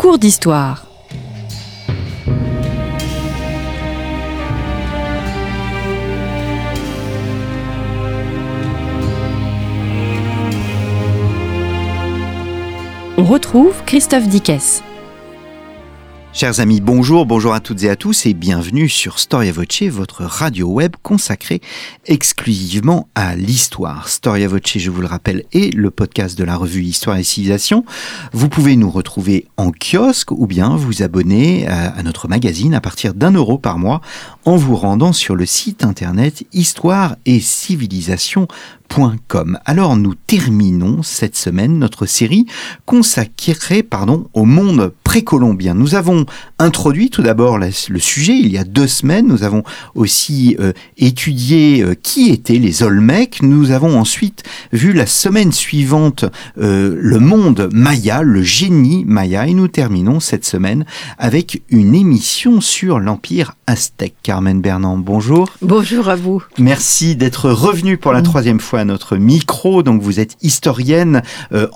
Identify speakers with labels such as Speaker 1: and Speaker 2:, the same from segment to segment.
Speaker 1: cours d'histoire. On retrouve Christophe Dickès.
Speaker 2: Chers amis, bonjour, bonjour à toutes et à tous et bienvenue sur Storia Voce, votre radio web consacrée exclusivement à l'histoire. Storia Voce, je vous le rappelle, est le podcast de la revue Histoire et Civilisation. Vous pouvez nous retrouver en kiosque ou bien vous abonner à, notre magazine à partir d'un euro par mois en vous rendant sur le site internet histoire et civilisation alors nous terminons cette semaine notre série consacrée pardon, au monde précolombien. Nous avons introduit tout d'abord le sujet il y a deux semaines. Nous avons aussi euh, étudié euh, qui étaient les Olmecs. Nous avons ensuite vu la semaine suivante euh, le monde maya, le génie maya. Et nous terminons cette semaine avec une émission sur l'Empire aztèque. Carmen Bernand, bonjour.
Speaker 3: Bonjour à vous.
Speaker 2: Merci d'être revenu pour la mm. troisième fois à notre micro. Donc vous êtes historienne,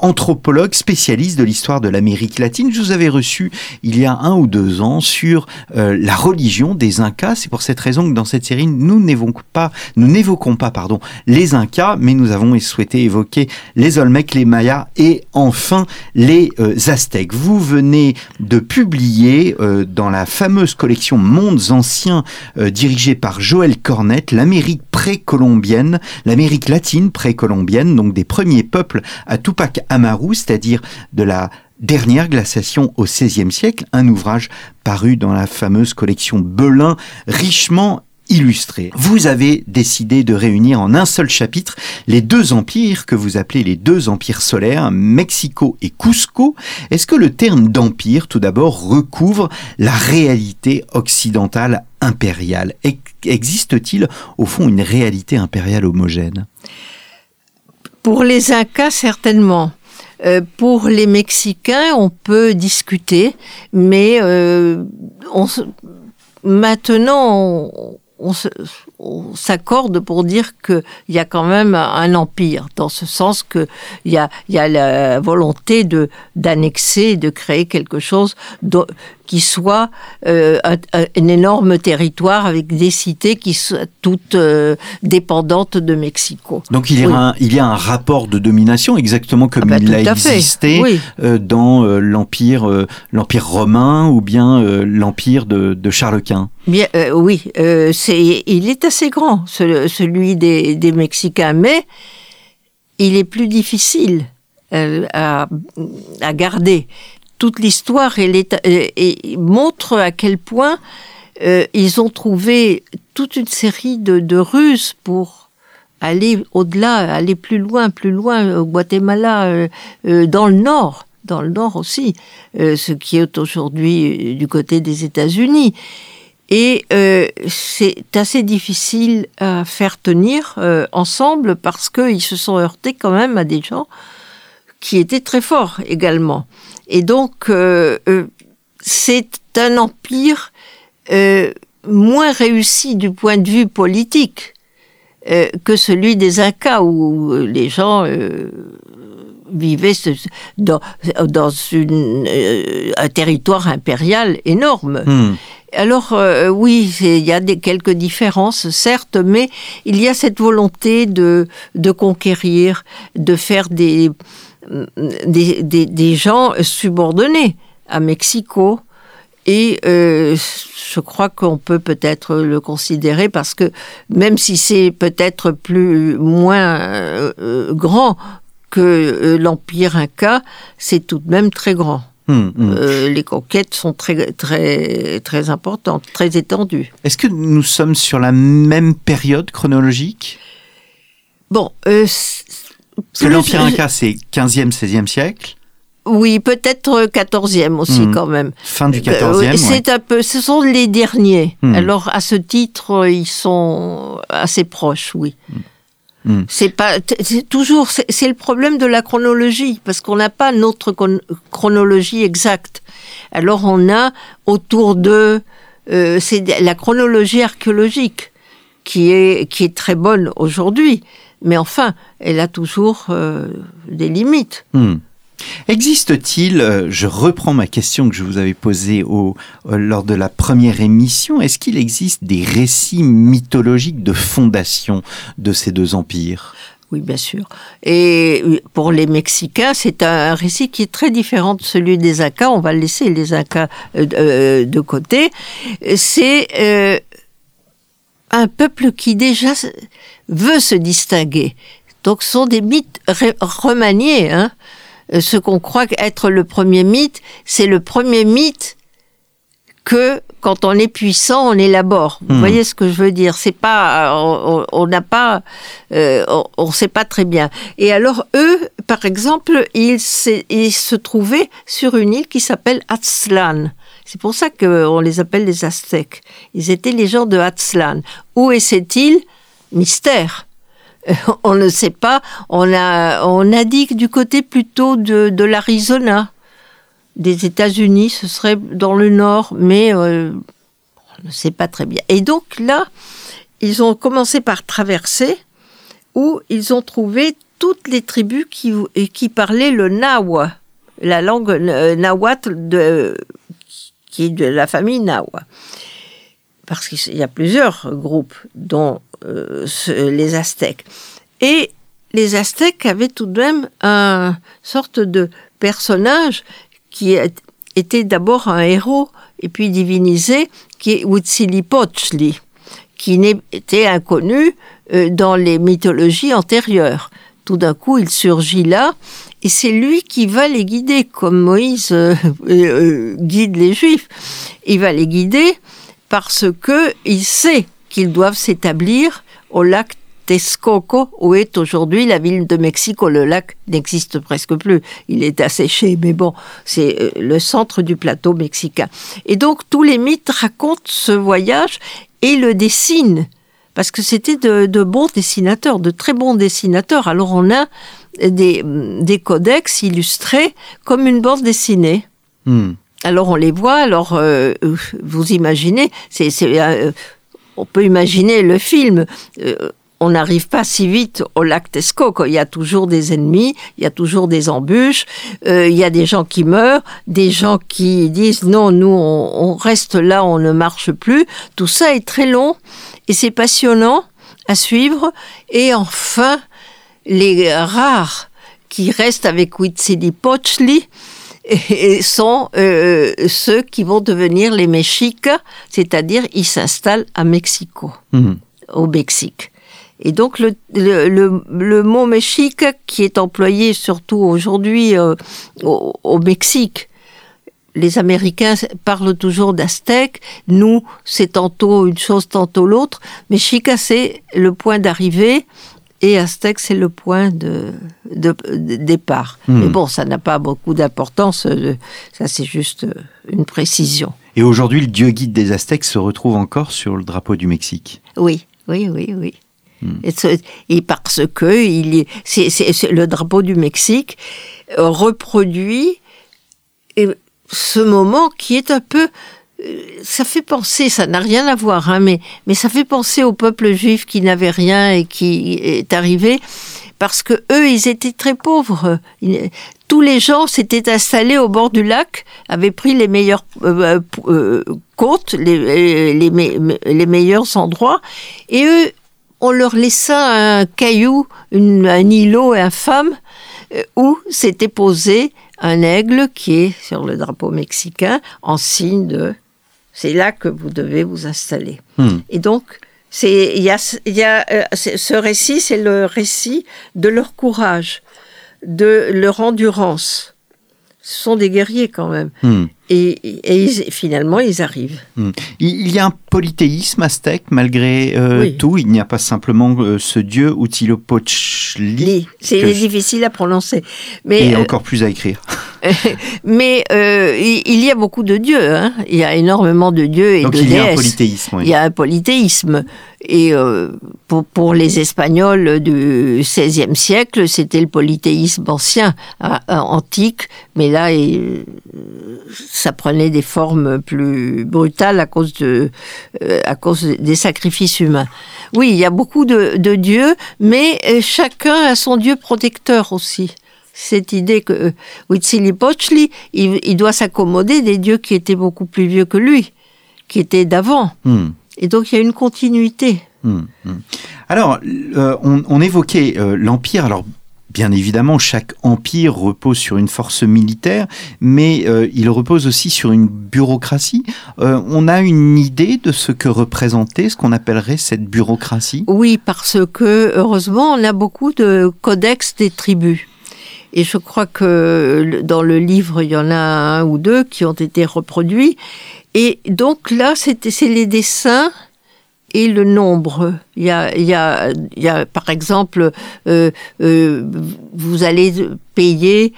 Speaker 2: anthropologue, spécialiste de l'histoire de l'Amérique latine. Je vous avais reçu il y a un ou deux ans sur euh, la religion des Incas. C'est pour cette raison que dans cette série, nous n'évoquons pas, nous n'évoquons pas, pardon, les Incas, mais nous avons souhaité évoquer les Olmecs, les Mayas et enfin les euh, Aztèques. Vous venez de publier dans la fameuse collection Mondes anciens dirigée par Joël Cornette l'Amérique précolombienne, l'Amérique latine précolombienne, donc des premiers peuples à Tupac Amaru, c'est-à-dire de la dernière glaciation au XVIe siècle, un ouvrage paru dans la fameuse collection Belin, richement illustré. Vous avez décidé de réunir en un seul chapitre les deux empires que vous appelez les deux empires solaires, Mexico et Cusco. Est-ce que le terme d'empire, tout d'abord, recouvre la réalité occidentale impériale? Existe-t-il, au fond, une réalité impériale homogène?
Speaker 3: Pour les Incas, certainement. Euh, pour les Mexicains, on peut discuter, mais euh, on, maintenant, on, s'accorde pour dire qu'il y a quand même un empire, dans ce sens qu'il y a, y a la volonté de d'annexer, de créer quelque chose qui soit euh, un, énorme territoire avec des cités qui soient toutes euh, dépendantes de Mexico.
Speaker 2: Donc il y, a un, il y a un rapport de domination exactement comme ah bah, il a existé euh, dans l'empire l'empire romain ou bien l'empire de, de, Charles Quint.
Speaker 3: Bien, oui, c'est il est assez grand celui des, Mexicains, mais il est plus difficile à, à garder toute l'histoire et, montre à quel point euh, ils ont trouvé toute une série de, ruses pour aller au-delà, aller plus loin, plus loin au Guatemala, euh, euh, dans le nord, dans le nord aussi, ce qui est aujourd'hui du côté des États-Unis. Et c'est assez difficile à faire tenir ensemble parce qu'ils se sont heurtés quand même à des gens qui étaient très forts également. Et donc, euh, euh, c'est un empire euh, moins réussi du point de vue politique que celui des Incas, où les gens vivaient dans, dans une, un territoire impérial énorme. Hmm. Alors oui, il y a des, quelques différences, certes, mais il y a cette volonté de, de conquérir, de faire des, des, des, gens subordonnés à Mexico. Et euh, je crois qu'on peut peut-être le considérer parce que même si c'est peut-être plus moins euh, grand que l'empire inca, c'est tout de même très grand. Hum, hum. Euh, les conquêtes sont très très très importantes, très étendues.
Speaker 2: Est-ce que nous sommes sur la même période chronologique?
Speaker 3: Bon,
Speaker 2: parce que l'Empire Inca, c'est 15e, 16e siècle?
Speaker 3: Oui, peut-être 14e aussi hmm. quand même.
Speaker 2: Fin du 14e.
Speaker 3: Euh, c'est un peu, ce sont les derniers. Alors à ce titre, ils sont assez proches, oui. Hmm. C'est pas, toujours, c'est le problème de la chronologie parce qu'on n'a pas notre chronologie exacte. Alors on a autour de, euh, c'est la chronologie archéologique qui est qui est très bonne aujourd'hui mais enfin, elle a toujours euh, des limites.
Speaker 2: Hmm. Existe-t-il, euh, je reprends ma question que je vous avais posée euh, lors de la première émission, est-ce qu'il existe des récits mythologiques de fondation de ces deux empires?
Speaker 3: Oui, bien sûr. Et pour les Mexicains, c'est un récit qui est très différent de celui des Incas. On va laisser les Incas euh, euh, de côté. C'est euh, un peuple qui déjà veut se distinguer. Donc, ce sont des mythes remaniés. Hein. Euh, Ce qu'on croit être le premier mythe, c'est le premier mythe que quand on est puissant, on élabore. Vous
Speaker 2: Hmm.
Speaker 3: voyez ce que je veux dire? C'est pas, on on- n'a pas, euh, on ne sait pas très bien. Et alors eux, par exemple, ils se trouvaient sur une île qui s'appelle Aztlan. C'est pour ça qu'on les appelle les Aztèques. Ils étaient les gens de Aztlan. Où est cette île? Mystère. On ne sait pas. On a, on a dit que du côté plutôt de, l'Arizona, des États-Unis, ce serait dans le nord, mais euh, on ne sait pas très bien. Et donc là, ils ont commencé par traverser, où ils ont trouvé toutes les tribus qui, parlaient le Nahua, la langue euh, nahuatl de, qui est de la famille Nahua. Parce qu'il y a plusieurs groupes, dont ce- les Aztèques. Et les Aztèques avaient tout de même un sorte de personnage qui était d'abord un héros et puis divinisé, qui est Huitzilopochtli, qui n'était inconnu euh, dans les mythologies antérieures. Tout d'un coup, il surgit là, et c'est lui qui va les guider, comme Moïse euh, euh, guide les Juifs. Il va les guider parce que il sait qu'ils doivent s'établir au lac Texcoco, où est aujourd'hui la ville de Mexico. Le lac n'existe presque plus. Il est asséché, mais bon, c'est euh, le centre du plateau mexicain. Et donc, tous les mythes racontent ce voyage et le dessinent. Parce que c'était de, de bons dessinateurs, de très bons dessinateurs. Alors, on a des, des codex illustrés comme une bande dessinée.
Speaker 2: Hmm.
Speaker 3: Alors on les voit, alors euh, euh, vous imaginez, c'est, c'est, euh, on peut imaginer le film. euh, on n'arrive pas si vite au lac Texcoco. Il y a toujours des ennemis, il y a toujours des embûches, euh, il y a des gens qui meurent, des gens qui disent non, nous on, reste là, on ne marche plus. Tout ça est très long et c'est passionnant à suivre. Et enfin, les rares qui restent avec Huitzilopochtli, et sont euh, ceux qui vont devenir les Mexicas, c'est-à-dire ils s'installent à Mexico,
Speaker 2: Hmm.
Speaker 3: au Mexique. Et donc le, le, le, le mot Mexique qui est employé surtout aujourd'hui euh, au, au Mexique, les Américains parlent toujours d'Aztèque, nous c'est tantôt une chose, tantôt l'autre. Mexica c'est le point d'arrivée et Aztèque c'est le point de, de, de départ.
Speaker 2: Hmm.
Speaker 3: Mais bon, ça n'a pas beaucoup d'importance, euh, ça c'est juste euh, une précision.
Speaker 2: Et aujourd'hui, le dieu guide des Aztèques se retrouve encore sur le drapeau du Mexique.
Speaker 3: Oui, oui, oui, oui.
Speaker 2: Hmm.
Speaker 3: Et, ce- et parce que il c'est, le drapeau du Mexique euh, reproduit ce moment qui est un peu, ça fait penser, ça n'a rien à voir, hein, mais, mais ça fait penser au peuple juif qui n'avait rien et qui est arrivé parce que eux, ils étaient très pauvres. Tous les gens s'étaient installés au bord du lac, avaient pris les meilleures euh, euh, côtes, les, me- les meilleurs endroits, et eux, on leur laissa un caillou, un îlot infâme, euh, où s'était posé un aigle qui est sur le drapeau mexicain en signe de c'est là que vous devez vous installer.
Speaker 2: Hmm.
Speaker 3: Et donc, c'est, il y a, y a, euh, ce récit, c'est le récit de leur courage, de leur endurance. Ce sont des guerriers quand même.
Speaker 2: Hmm.
Speaker 3: Et, et ils- finalement, ils arrivent.
Speaker 2: Hmm. Il y a un polythéisme aztèque malgré euh,
Speaker 3: Oui.
Speaker 2: tout. Il n'y a pas simplement euh, ce dieu Huitzilopochtli
Speaker 3: Li- C'est difficile à prononcer. Mais,
Speaker 2: et encore plus à écrire.
Speaker 3: mais euh, il il y a beaucoup de dieux. Hein. Il y a énormément de dieux et
Speaker 2: Donc
Speaker 3: de
Speaker 2: il y a un
Speaker 3: déesses.
Speaker 2: polythéisme. oui.
Speaker 3: Il y a un polythéisme. Et euh, pour, pour les Espagnols du XVIe siècle, c'était le polythéisme ancien, hein, euh, antique, mais là, il- ça prenait des formes plus brutales à cause, de, euh, à cause des sacrifices humains. Oui, il y a beaucoup de, de dieux, mais euh, chacun a son dieu protecteur aussi. Cette idée que euh, Huitzilopochtli, il, il doit s'accommoder des dieux qui étaient beaucoup plus vieux que lui, qui étaient d'avant.
Speaker 2: Hmm.
Speaker 3: Et donc il y a une continuité.
Speaker 2: Hmm, hmm. Alors, euh, on, on évoquait euh, l'Empire. Alors, bien évidemment, chaque empire repose sur une force militaire, mais euh, il repose aussi sur une bureaucratie. Euh, on a une idée de ce que représentait ce qu'on appellerait cette bureaucratie?
Speaker 3: Oui, parce que heureusement, on a beaucoup de codex des tribus. Et je crois que dans le livre, il y en a un ou deux qui ont été reproduits. Et donc là, c'était c'est les dessins et le nombre. Il y a, il y a, il y a par exemple, euh, euh, vous allez payer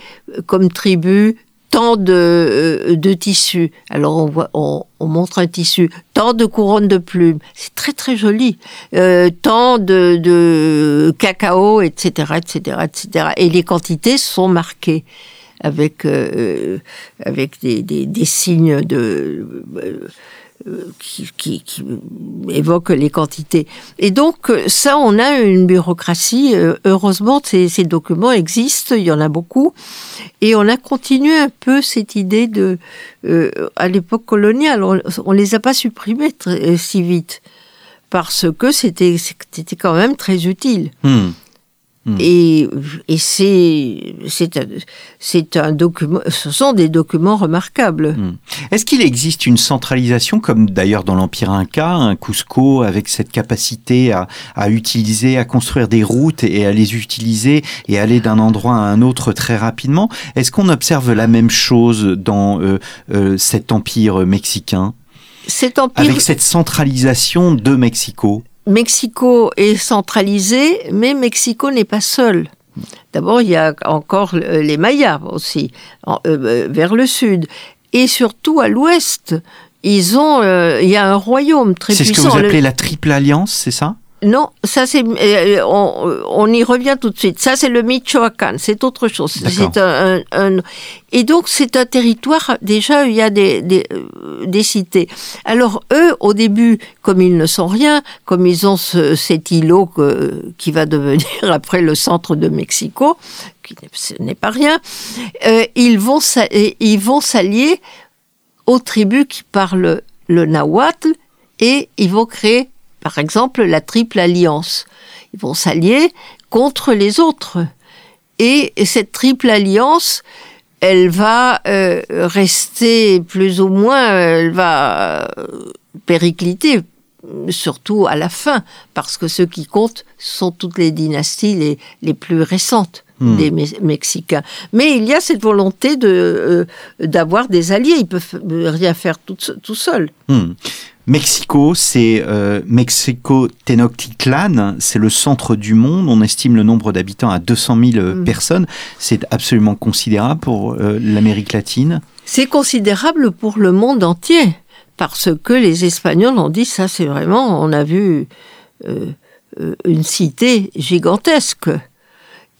Speaker 3: comme tribu tant de, euh, de tissus. Alors on, voit, on, on montre un tissu, tant de couronnes de plumes. C'est très très joli. Euh, tant de, de cacao, etc., etc., etc. Et les quantités sont marquées avec euh, avec des, des, des signes de euh, qui, qui, évoquent les quantités. Et donc euh, ça, on a une bureaucratie. euh, Heureusement, ces, documents existent. Il y en a beaucoup. Et on a continué un peu cette idée de, euh, à l'époque coloniale, on, on les a pas supprimés très- si vite parce que c'était c'était quand même très utile.
Speaker 2: Hmm. Hmm.
Speaker 3: Et, et c'est c'est un, c'est un document. Ce sont des documents remarquables.
Speaker 2: Hmm. Est-ce qu'il existe une centralisation, comme d'ailleurs dans l'Empire Inca, un Cusco avec cette capacité à, à utiliser, à construire des routes et à les utiliser et aller d'un endroit à un autre très rapidement? Est-ce qu'on observe la même chose dans euh, euh, cet empire mexicain,
Speaker 3: Cet empire
Speaker 2: avec cette centralisation de Mexico?
Speaker 3: Mexico est centralisé, mais Mexico n'est pas seul. D'abord, il y a encore euh, les Mayas aussi, en- euh, euh, vers le sud. Et surtout à l'ouest, ils ont, euh, il y a un royaume très
Speaker 2: C'est ce que
Speaker 3: puissant.
Speaker 2: vous
Speaker 3: Le-
Speaker 2: appelez la triple alliance, c'est ça?
Speaker 3: Non, ça c'est, euh, on, on y revient tout de suite. Ça c'est le Michoacán, c'est autre chose. C'est un, un- un- et donc c'est un territoire déjà il y a des, des, euh, des cités. Alors eux, au début, comme ils ne sont rien, comme ils ont ce- cet îlot que- qui va devenir après le centre de Mexico, qui n'est- pas rien, euh, ils vont ils vont s'allier aux tribus qui parlent le nahuatl et ils vont créer, par exemple, la triple alliance. Ils vont s'allier contre les autres. Et cette triple alliance, elle va euh, rester plus ou moins, elle va euh, péricliter, surtout à la fin, parce que ce qui compte sont toutes les dynasties les, les plus récentes
Speaker 2: Hmm.
Speaker 3: des Me- Mexicains. Mais il y a cette volonté de euh, d'avoir des alliés. Ils peuvent rien faire tout, tout seuls.
Speaker 2: Hmm. Mexico, c'est euh, Mexico Tenochtitlan, c'est le centre du monde. On estime le nombre d'habitants à 200 000 euh,
Speaker 3: Mm.
Speaker 2: personnes. C'est absolument considérable pour euh, l'Amérique latine.
Speaker 3: C'est considérable pour le monde entier, parce que les Espagnols ont dit ça, c'est vraiment, on a vu euh, euh, une cité gigantesque.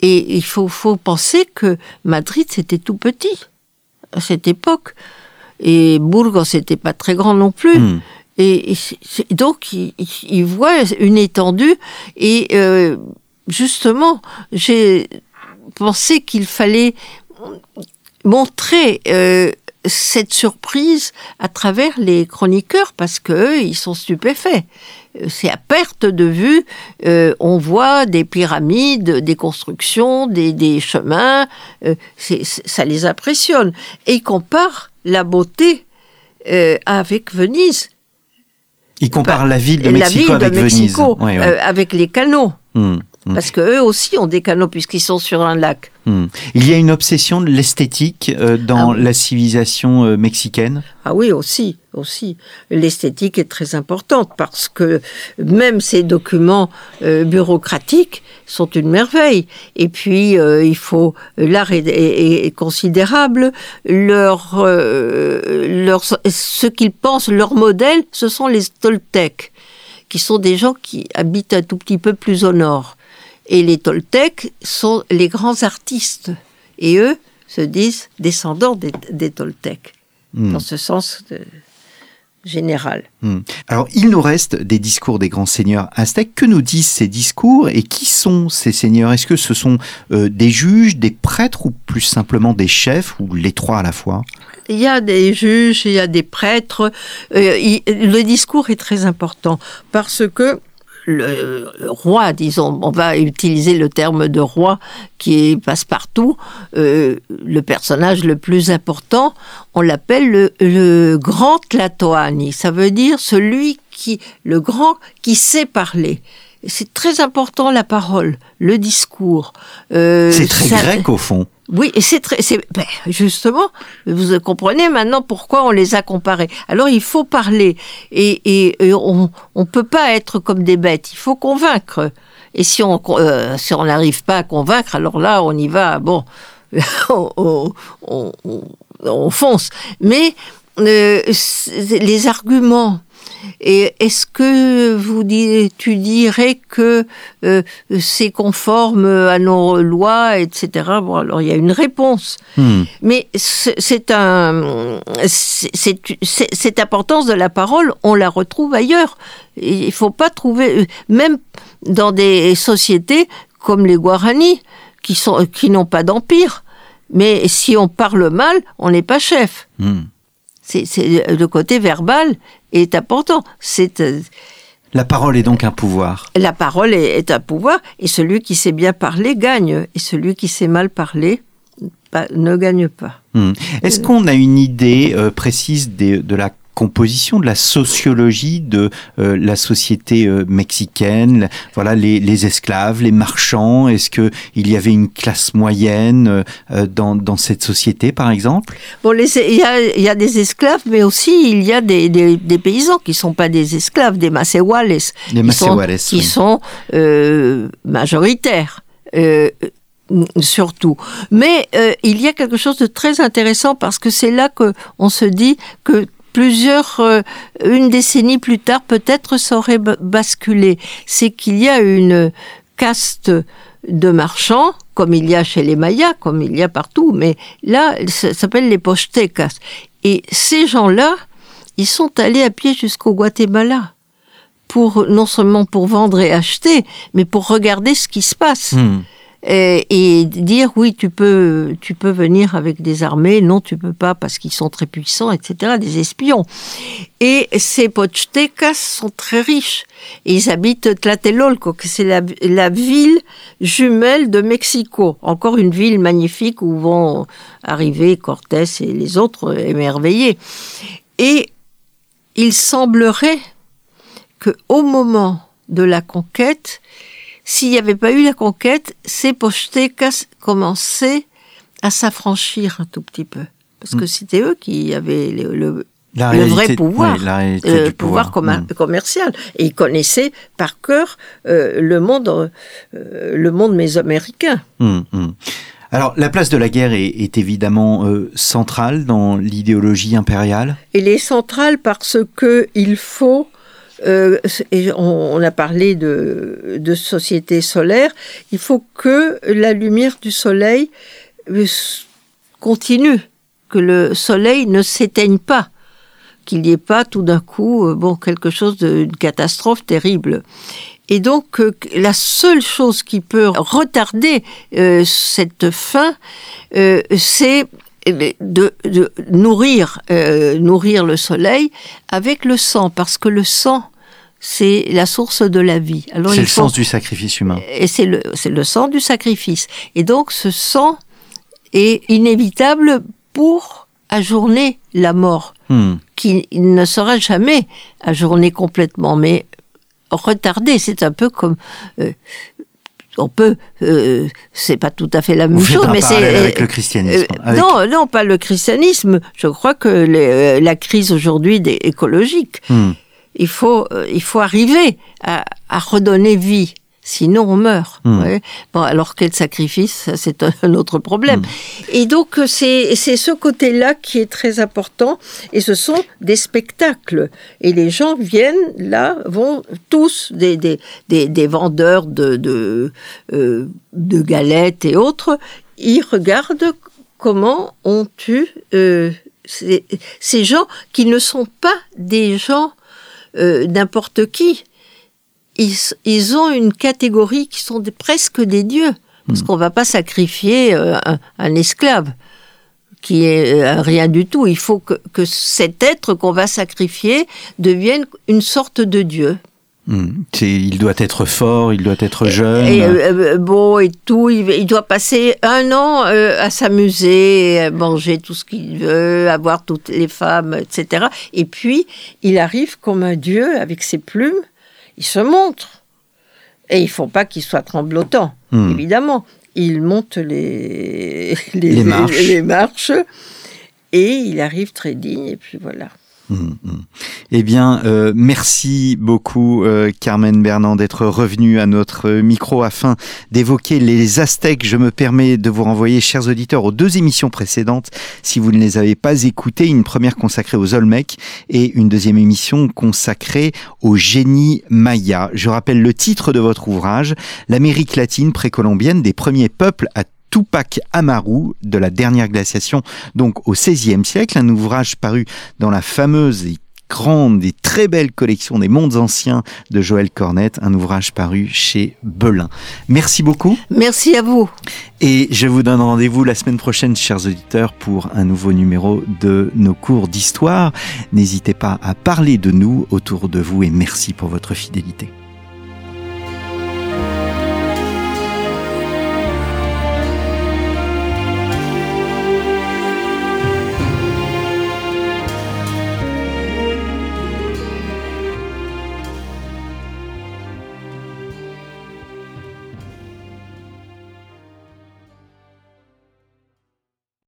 Speaker 3: Et il faut, faut penser que Madrid, c'était tout petit à cette époque. Et Burgos, c'était pas très grand non plus.
Speaker 2: Hmm.
Speaker 3: Et, donc, il, il- voit une étendue. Et euh, justement, j'ai pensé qu'il fallait montrer euh, cette surprise à travers les chroniqueurs parce que eux, ils sont stupéfaits. Euh, C'est à perte de vue. euh, on voit des pyramides, des constructions, des, des chemins. euh, c'est- ça les impressionne. Et ils comparent la beauté euh, avec Venise.
Speaker 2: Il compare la ville de
Speaker 3: la
Speaker 2: Mexico
Speaker 3: ville de
Speaker 2: avec
Speaker 3: Mexico,
Speaker 2: Venise. Ouais, ouais.
Speaker 3: euh, avec les canaux.
Speaker 2: Hmm, hmm,
Speaker 3: Parce que eux aussi ont des canaux puisqu'ils sont sur un lac.
Speaker 2: hmm. Il y a une obsession de l'esthétique euh, dans
Speaker 3: Ah oui.
Speaker 2: la civilisation euh, mexicaine?
Speaker 3: Ah oui, aussi, aussi. L'esthétique est très importante parce que même ces documents euh, bureaucratiques sont une merveille. Et puis, il faut l'art est, est- est considérable. Leur, leur, ce qu'ils pensent, leur modèle, ce sont les Toltecs, qui sont des gens qui habitent un tout petit peu plus au nord. Et les Toltecs sont les grands artistes. Et eux se disent descendants des, des Toltecs
Speaker 2: Hmm.
Speaker 3: dans ce sens de, générale.
Speaker 2: Hmm. Alors, il nous reste des discours des grands seigneurs aztèques. Que nous disent ces discours et qui sont ces seigneurs? Est-ce que ce sont euh, des juges, des prêtres ou plus simplement des chefs ou les trois à la fois?
Speaker 3: Il y a des juges, il y a des prêtres. Euh, il- le discours est très important parce que le roi, disons, on va utiliser le terme de roi qui passe-partout, euh, le personnage le plus important, on l'appelle le, le grand Tlatoani. Ça veut dire celui qui, le grand qui sait parler. C'est très important la parole, le discours. Euh,
Speaker 2: C'est très
Speaker 3: ça-
Speaker 2: grec au fond.
Speaker 3: oui, et c'est très, c'est ben, justement, vous comprenez maintenant pourquoi on les a comparés. Alors il faut parler et, et, et on on peut pas être comme des bêtes. Il faut convaincre. Et si on euh, si on n'arrive pas à convaincre, alors là on y va. Bon, on, on, on- on fonce. Mais euh, les arguments. Et est-ce que vous tu dirais que euh, c'est conforme à nos lois, etc. Bon, alors il y a une réponse.
Speaker 2: Hmm.
Speaker 3: Mais c'est un, c'est- cette importance de la parole, on la retrouve ailleurs. Il faut pas trouver, même dans des sociétés comme les Guarani, qui sont, qui n'ont pas d'empire. Mais si on parle mal, on n'est pas chef.
Speaker 2: Hmm.
Speaker 3: C'est le côté verbal est important. C'est euh,
Speaker 2: La parole est donc un pouvoir.
Speaker 3: la parole est, est un pouvoir et celui qui sait bien parler gagne et celui qui sait mal parler ne gagne pas.
Speaker 2: Hmm. Est-ce qu'on a une idée euh, précise des- de la composition, de la sociologie de euh, la société euh, mexicaine Voilà, les, les esclaves, les marchands. Est-ce que il y avait une classe moyenne euh, dans, dans cette société, par exemple?
Speaker 3: Bon, il y a, il y a des esclaves, mais aussi il y a des, des- des paysans qui sont pas des esclaves, des macéhuales,
Speaker 2: Les
Speaker 3: qui sont,
Speaker 2: oui.
Speaker 3: majoritaires. surtout. Mais euh, il y a quelque chose de très intéressant parce que c'est là que on se dit que plusieurs, euh, une décennie plus tard, peut-être ça aurait ba- basculé. C'est qu'il y a une caste de marchands, comme il y a chez les Mayas, comme il y a partout, mais là, ça s'appelle les Pochtecas. Et ces gens-là, ils sont allés à pied jusqu'au Guatemala pour non seulement pour vendre et acheter, mais pour regarder ce qui se passe
Speaker 2: Hmm.
Speaker 3: Et, et dire oui, tu peux, tu peux venir avec des armées, non, tu peux pas parce qu'ils sont très puissants, etc. Des espions. Et ces Pochtecas sont très riches. Ils habitent Tlatelolco, que c'est la, la ville jumelle de Mexico. Encore une ville magnifique où vont arriver Cortés et les autres émerveillés. Et il semblerait que au moment de la conquête, s'il n'y avait pas eu la conquête, ces Pochtecas commençaient à s'affranchir un tout petit peu. Parce que c'était eux qui avaient le, le-
Speaker 2: La
Speaker 3: le
Speaker 2: réalité-
Speaker 3: vrai pouvoir,
Speaker 2: oui, réalité
Speaker 3: euh, pouvoir,
Speaker 2: Hmm.
Speaker 3: commercial. Et ils connaissaient par cœur euh, le monde, euh, le monde mésoaméricain.
Speaker 2: Hum. Alors, la place de la guerre est, est évidemment euh, centrale dans l'idéologie impériale?
Speaker 3: Elle est centrale parce que il faut, euh, on, a parlé de, société solaire, il faut que la lumière du soleil euh, continue, que le soleil ne s'éteigne pas, qu'il n'y ait pas tout d'un coup, euh, bon, quelque chose d'une catastrophe terrible. Et donc, la seule chose qui peut retarder cette fin, c'est de, de nourrir, euh, nourrir le soleil avec le sang, parce que le sang, c'est la source de la vie. Alors
Speaker 2: C'est le
Speaker 3: faut-
Speaker 2: sens du sacrifice humain.
Speaker 3: et c'est le, c'est le sang du sacrifice. Et donc ce sang est inévitable pour ajourner la mort,
Speaker 2: Hum.
Speaker 3: qui ne sera jamais ajournée complètement, mais retardée. C'est un peu comme... euh, on peut, euh, c'est pas tout à fait la même
Speaker 2: Vous
Speaker 3: chose, mais c'est
Speaker 2: avec le christianisme.
Speaker 3: euh,
Speaker 2: avec-
Speaker 3: non, non, pas le christianisme. Je crois que les- euh, la crise aujourd'hui des- écologique,
Speaker 2: Hum.
Speaker 3: il faut, euh, il faut arriver à, à redonner vie. Sinon, on meurt.
Speaker 2: Hmm.
Speaker 3: ouais. Bon, alors quel sacrifice, c'est un- autre problème.
Speaker 2: Hmm.
Speaker 3: Et donc, euh, c'est c'est ce côté-là qui est très important. Et ce sont des spectacles. Et les gens viennent là, vont tous, des, des, des, des vendeurs de, de, euh, de galettes et autres, ils regardent comment on tue euh, ces gens qui ne sont pas des gens euh, n'importe qui. Ils, ont une catégorie qui sont presque des dieux. Parce hmm. qu'on ne va pas sacrifier euh, un, esclave qui est euh, rien du tout. Il faut que, que cet être qu'on va sacrifier devienne une sorte de dieu.
Speaker 2: Hmm. Il doit être fort, il doit être jeune.
Speaker 3: Et, euh, bon et tout, il, doit passer un an à s'amuser, manger tout ce qu'il veut, avoir toutes les femmes, etc. Et puis, il arrive comme un dieu avec ses plumes, il se montre. Et il ne faut pas qu'il soit tremblotant, hmm. évidemment. Il monte les,
Speaker 2: les, marches.
Speaker 3: les marches et il arrive très digne, et puis voilà.
Speaker 2: Eh bien, euh, merci beaucoup euh, Carmen Bernand d'être revenu à notre micro afin d'évoquer les Aztèques. Je me permets de vous renvoyer, chers auditeurs, aux deux émissions précédentes si vous ne les avez pas écoutées. Une première consacrée aux Olmecs et une deuxième émission consacrée au génie maya. Je rappelle le titre de votre ouvrage, L'Amérique latine précolombienne des premiers peuples à Tupac Amaru de la dernière glaciation, donc au XVIe siècle, un ouvrage paru dans la fameuse et grande et très belle collection des mondes anciens de Joël Cornette, un ouvrage paru chez Belin. Merci beaucoup.
Speaker 3: Merci à vous.
Speaker 2: Et je vous donne rendez-vous la semaine prochaine, chers auditeurs, pour un nouveau numéro de nos cours d'histoire. N'hésitez pas à parler de nous autour de vous et merci pour votre fidélité.